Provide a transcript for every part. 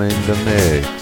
Stone Zone in the mix.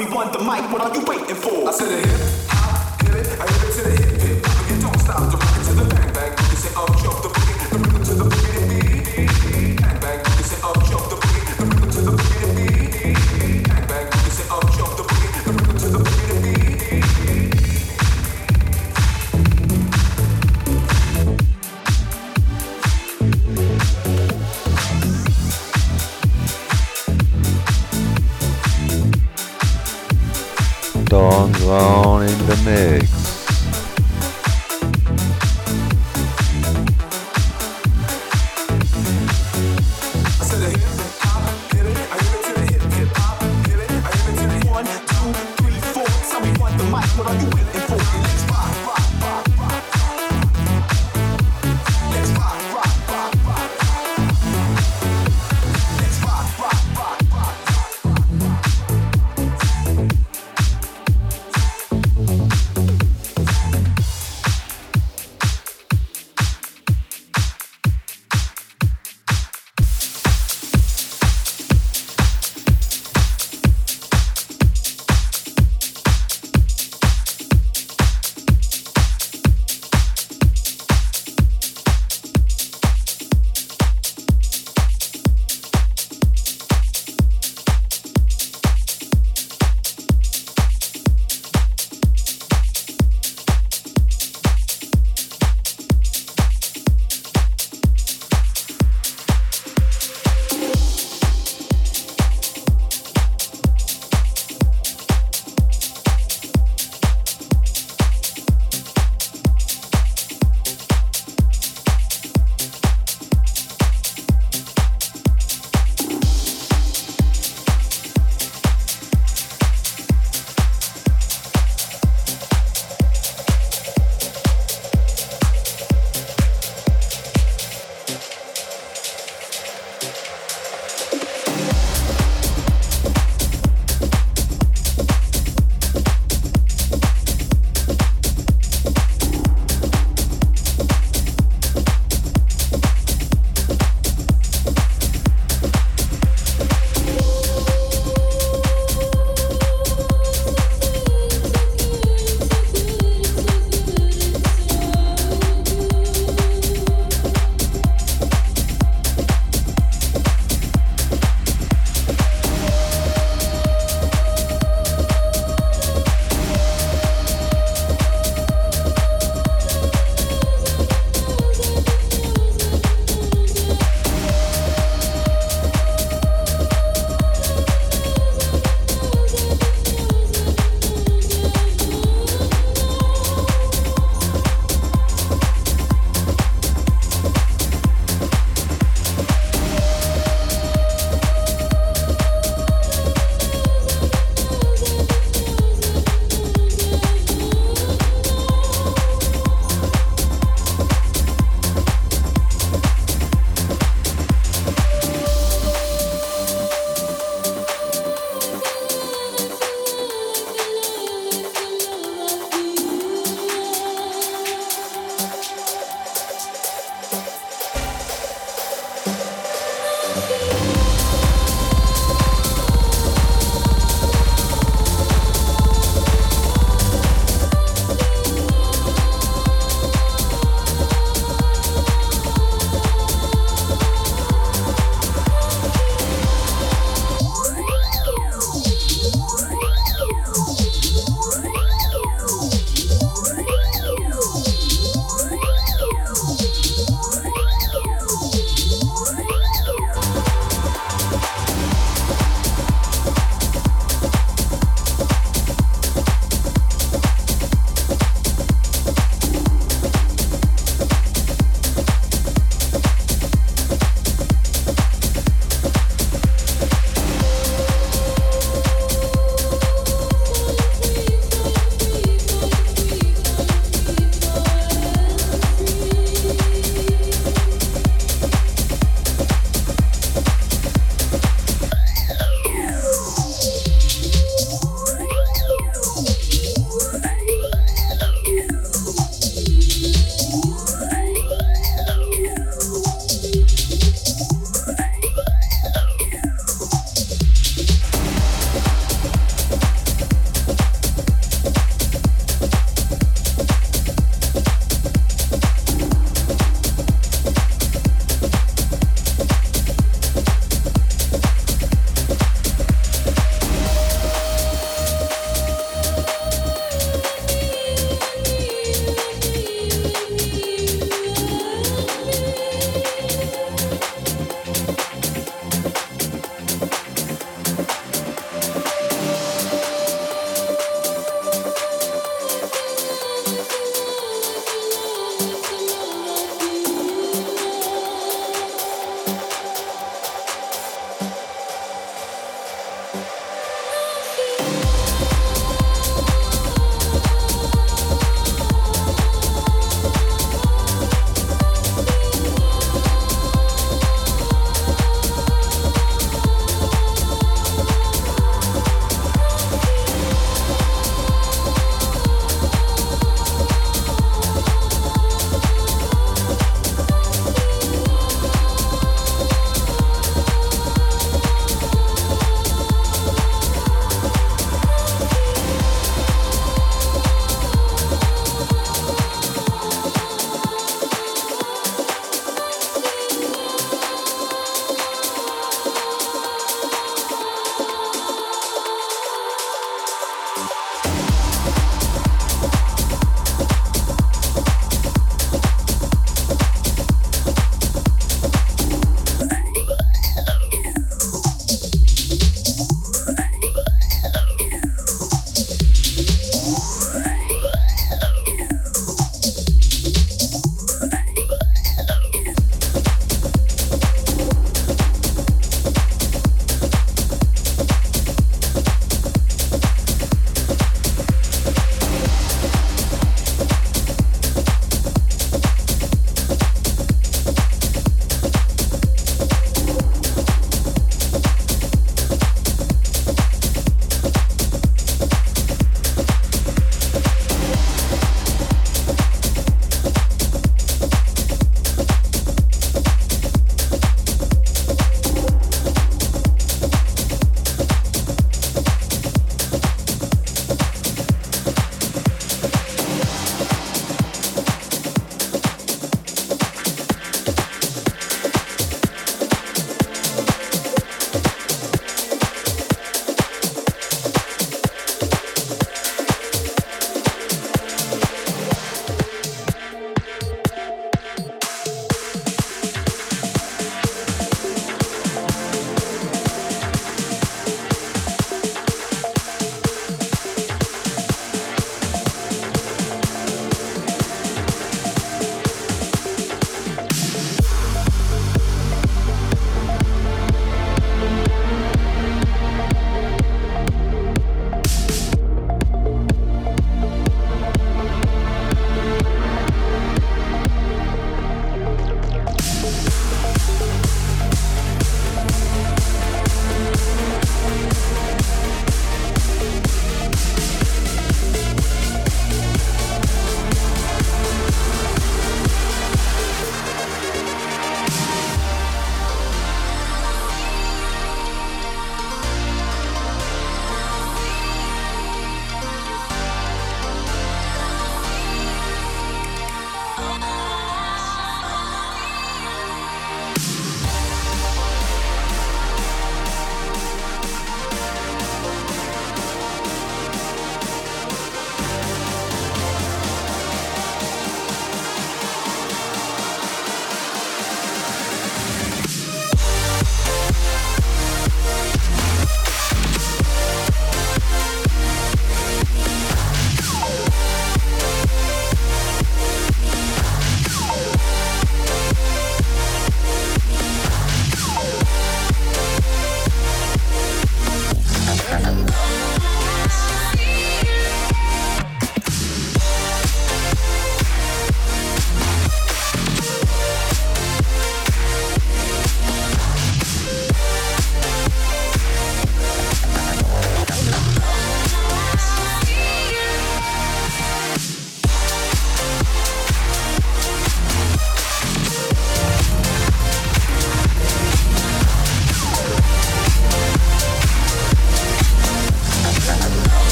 me want the mic. What are you waiting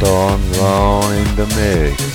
Stone Brown in the mix.